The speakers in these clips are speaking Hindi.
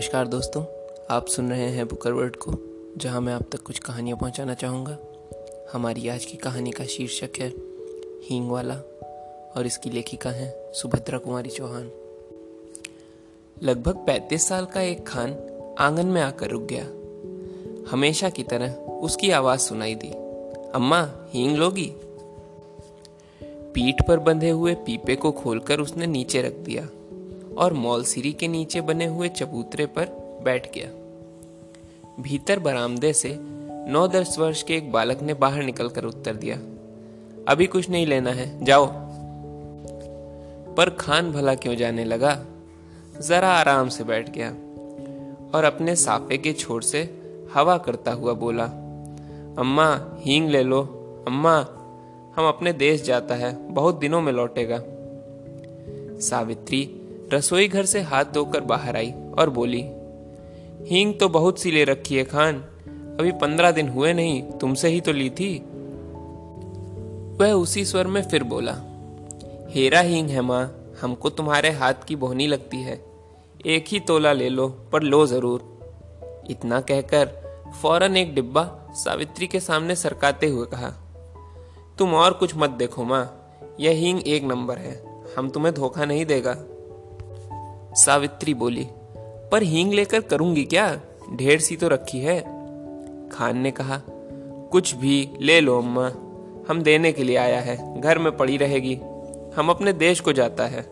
नमस्कार दोस्तों, आप सुन रहे हैं बुकर वर्ड को, जहाँ मैं आप तक कुछ कहानियाँ पहुंचाना चाहूँगा। हमारी आज की कहानी का शीर्षक है हींग वाला और इसकी लेखिका हैं सुभद्रा कुमारी चौहान। लगभग पैंतीस साल का एक खान आँगन में आकर रुक गया। हमेशा की तरह उसकी आवाज़ सुनाई दी, अम्मा, हींग लोगी? पीठ पर बंधे हुए पीपे को खोलकर उसने नीचे रख दिया। और मौलसिरी के नीचे बने हुए चबूतरे पर बैठ गया। भीतर बरामदे से नौ दस वर्ष के एक बालक ने बाहर निकलकर उत्तर दिया, अभी कुछ नहीं लेना है, जाओ। पर खान भला क्यों जाने लगा? जरा आराम से बैठ गया और अपने साफे के छोर से हवा करता हुआ बोला, अम्मा, हींग ले लो। अम्मा, हम अपने देश जाता है, बहुत दिनों में लौटेगा। सावित्री रसोई घर से हाथ धोकर बाहर आई और बोली, हींग तो बहुत सी ले रखी है खान। अभी पंद्रह दिन हुए नहीं, तुमसे ही तो ली थी। वह उसी स्वर में फिर बोला, हेरा हींग है माँ, हमको तुम्हारे हाथ की बोहनी लगती है। एक ही तोला ले लो, पर लो ज़रूर। इतना कहकर फ़ौरन एक डिब्बा सावित्री के सामने सरकाते हुए कहा, तुम और कुछ मत देखो माँ, यह हींग एक नंबर है, हम तुम्हें धोखा नहीं देगा। सावित्री बोली, पर हींग लेकर करूँगी क्या? ढेर सी तो रखी है। खान ने कहा, कुछ भी, ले लो अम्मा। हम देने के लिए आया है। घर में पड़ी रहेगी। हम अपने देश को जाता है।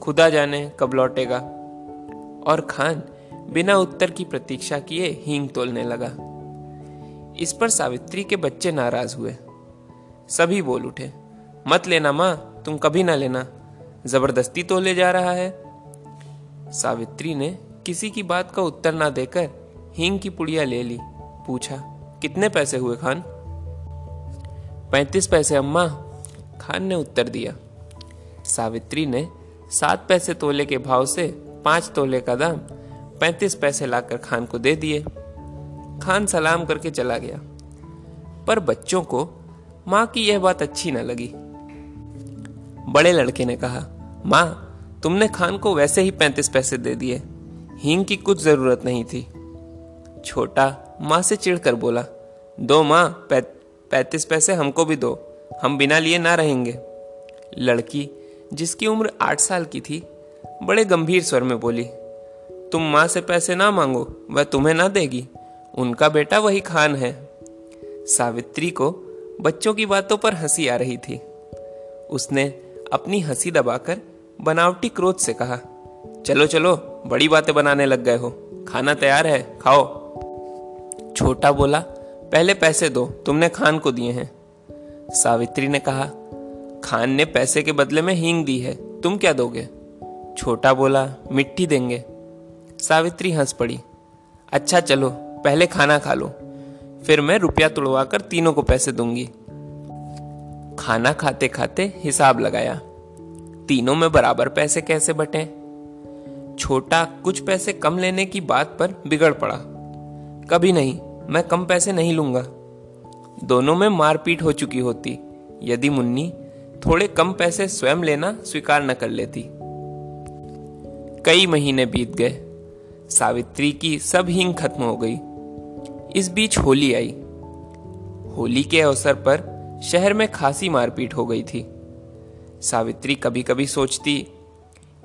खुदा जाने कब लौटेगा। और खान बिना उत्तर की प्रतीक्षा किए हींग तोलने लगा। इस पर सावित्री के बच्चे नाराज़ हुए। सभी बोल उठे, मत लेना माँ, तुम कभी ना लेना। ज़बरदस्ती तोले जा रहा है। सावित्री ने किसी की बात का उत्तर ना देकर हींग की पुड़िया ले ली। पूछा, कितने पैसे हुए खान? पैंतीस पैसे, अम्मा, खान ने उत्तर दिया। सावित्री ने सात पैसे तोले के भाव से पाँच तोले का दाम पैंतीस पैसे लाकर खान को दे दिए। खान सलाम करके चला गया। पर बच्चों को माँ की यह बात अच्छी न लगी। बड़े लड़के ने कहा, माँ तुमने खान को वैसे ही पैंतीस पैसे दे दिए। हींग की कुछ ज़रूरत नहीं थी। छोटा, माँ से चिढ़कर बोला, दो माँ पैंतीस पैसे हमको भी दो, हम बिना लिए ना रहेंगे। लड़की, जिसकी उम्र आठ साल की थी, बड़े गंभीर स्वर में बोली, तुम माँ से पैसे ना मांगो, वह तुम्हें ना देगी, उनका बेटा वही खान है। सावित्री को बच्चों की बातों पर हँसी आ रही थी। उसने अपनी हँसी दबाकर बनावटी क्रोध से कहा, चलो चलो, बड़ी बातें बनाने लग गए हो। खाना तैयार है, खाओ। छोटा बोला, पहले पैसे दो, तुमने खान को दिए हैं। सावित्री ने कहा, खान ने पैसे के बदले में हींग दी है, तुम क्या दोगे? छोटा बोला, मिट्टी देंगे। सावित्री हंस पड़ी अच्छा चलो, पहले खाना खा लो, फिर मैं रुपया तुड़वा कर तीनों को पैसे दूँगी। खाना खाते खाते हिसाब लगाया तीनों में बराबर पैसे कैसे बटे? छोटा कुछ पैसे कम लेने की बात पर बिगड़ पड़ा। कभी नहीं, मैं कम पैसे नहीं लूँगा। दोनों में मारपीट हो चुकी होती। यदि मुन्नी थोड़े कम पैसे स्वयं लेना स्वीकार न कर लेती। कई महीने बीत गए। सावित्री की सब हींग खत्म हो गई। इस बीच होली आई। होली के अवसर पर शहर में खासी मारपीट हो गई थी। सावित्री कभी कभी सोचती,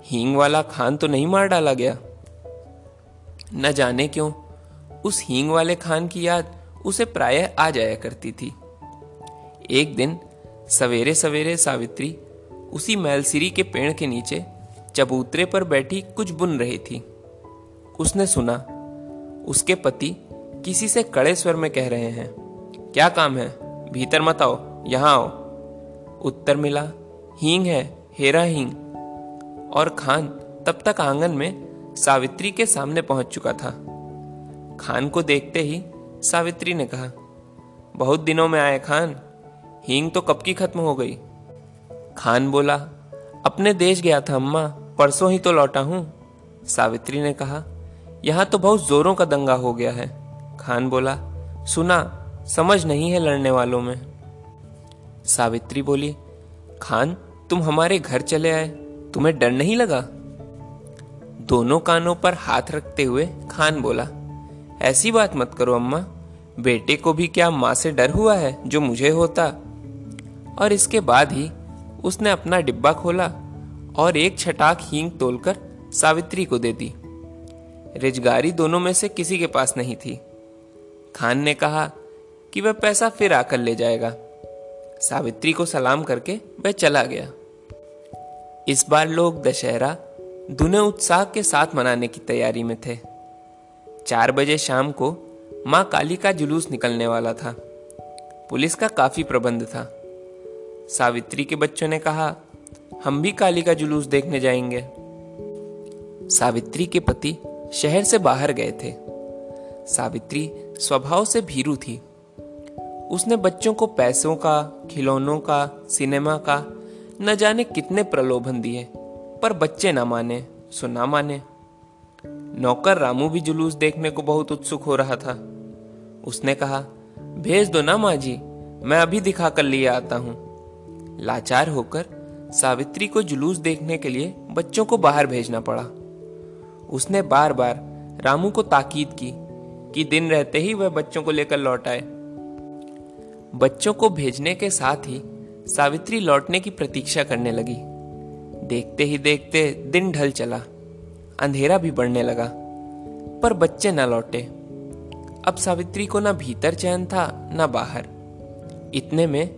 हींग वाला खान तो नहीं मार डाला गया। न जाने क्यों, उस हींग वाले खान की याद उसे प्रायः आ जाया करती थी। एक दिन सवेरे सवेरे सावित्री उसी मैलसिरी के पेड़ के नीचे चबूतरे पर बैठी कुछ बुन रही थी। उसने सुना, उसके पति किसी से कड़े स्वर में कह रहे हैं। क्या काम है? भीतर मत आओ, यहाँ आओ। उत्तर मिला हींग है, हेरा हींग। और खान तब तक आँगन में सावित्री के सामने पहुँच चुका था। खान को देखते ही सावित्री ने कहा, बहुत दिनों में आए खान, हींग तो कब की खत्म हो गई? खान बोला, अपने देश गया था, अम्मा, परसों ही तो लौटा हूँ। सावित्री ने कहा, यहाँ तो बहुत जोरों का दंगा हो गया है। खान बोला, सुना, समझ नहीं है लड़ने वालों में। सावित्री बोली, खान तुम हमारे घर चले आए। तुम्हें डर नहीं लगा? दोनों कानों पर हाथ रखते हुए खान बोला, ऐसी बात मत करो अम्मा। बेटे को भी क्या माँ से डर हुआ है जो मुझे होता? और इसके बाद ही उसने अपना डिब्बा खोला और एक छटाक हींग तोलकर सावित्री को दे दी। रिजगारी दोनों में से किसी के पास नहीं थी। खान ने कहा कि वह पैसा फिर आकर ले जाएगा। सावित्री को सलाम करके वह चला गया। इस बार लोग दशहरा दुने उत्साह के साथ मनाने की तैयारी में थे। चार बजे शाम को माँ काली का जुलूस निकलने वाला था। पुलिस का काफ़ी प्रबंध था। सावित्री के बच्चों ने कहा, हम भी काली का जुलूस देखने जाएँगे। सावित्री के पति शहर से बाहर गए थे। सावित्री स्वभाव से भीरू थी। उसने बच्चों को पैसों का, खिलौनों का, सिनेमा का न जाने कितने प्रलोभन दिए, पर बच्चे ना माने, सो ना माने। नौकर रामू भी जुलूस देखने को बहुत उत्सुक हो रहा था। उसने कहा, भेज दो ना माँ जी मैं अभी दिखा कर लिए आता हूँ। लाचार होकर सावित्री को जुलूस देखने के लिए बच्चों को बाहर भेजना पड़ा। उसने बार बार रामू को ताकीद की कि दिन रहते ही वह बच्चों को लेकर लौट आए। बच्चों को भेजने के साथ ही सावित्री लौटने की प्रतीक्षा करने लगी। देखते ही देखते दिन ढल चला, अंधेरा भी बढ़ने लगा, पर बच्चे न लौटे। अब सावित्री को ना भीतर चैन था, ना बाहर। इतने में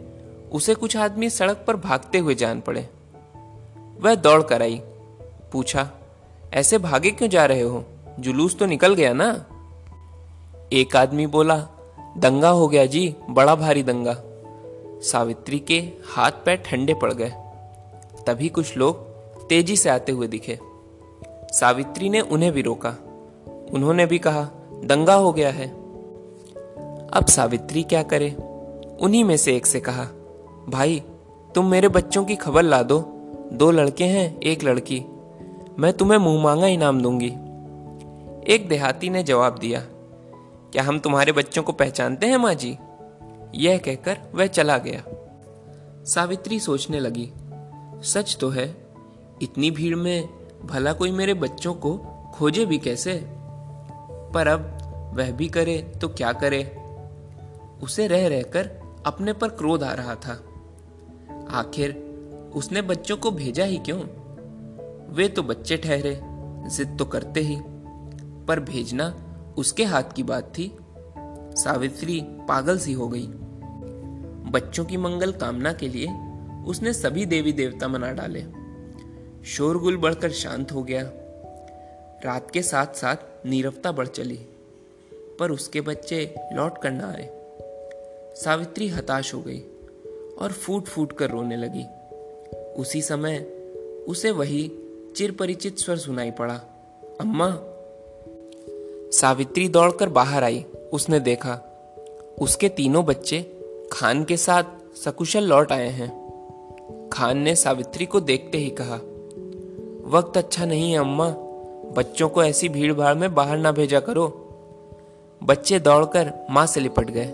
उसे कुछ आदमी सड़क पर भागते हुए जान पड़े। वह दौड़ कर आई, पूछा, ऐसे भागे क्यों जा रहे हो? जुलूस तो निकल गया ना? एक आदमी बोला, दंगा हो गया जी, बड़ा भारी दंगा। सावित्री के हाथ पैर ठंडे पड़ गए। तभी कुछ लोग तेज़ी से आते हुए दिखे। सावित्री ने उन्हें भी रोका। उन्होंने भी कहा, दंगा हो गया है। अब सावित्री क्या करे? उन्हीं में से एक से कहा, भाई, तुम मेरे बच्चों की खबर ला दो। दो लड़के हैं, एक लड़की। मैं तुम्हें मुँह मांगा इनाम दूँगी। एक देहाती ने जवाब दिया, क्या हम तुम्हारे बच्चों को पहचानते हैं, माँ जी? यह कहकर वह चला गया। सावित्री सोचने लगी, सच तो है, इतनी भीड़ में भला कोई मेरे बच्चों को खोजे भी कैसे? पर अब वह भी करे तो क्या करे? उसे रह रहकर अपने पर क्रोध आ रहा था। आखिर उसने बच्चों को भेजा ही क्यों? वे तो बच्चे ठहरे, जिद तो करते ही, पर भेजना उसके हाथ की बात थी। सावित्री पागल सी हो गई। बच्चों की मंगल कामना के लिए उसने सभी देवी देवता मना डाले। शोरगुल बढ़कर शांत हो गया। रात के साथ साथ नीरवता बढ़ चली, पर उसके बच्चे लौट कर ना आए। सावित्री हताश हो गई और फूट फूट कर रोने लगी। उसी समय उसे वही चिर परिचित स्वर सुनाई पड़ा, अम्मा। सावित्री दौड़कर बाहर आई। उसने देखा, उसके तीनों बच्चे खान के साथ सकुशल लौट आए हैं। खान ने सावित्री को देखते ही कहा, वक्त अच्छा नहीं है, अम्मा। बच्चों को ऐसी भीड़ भाड़ में बाहर ना भेजा करो। बच्चे दौड़कर माँ से लिपट गए।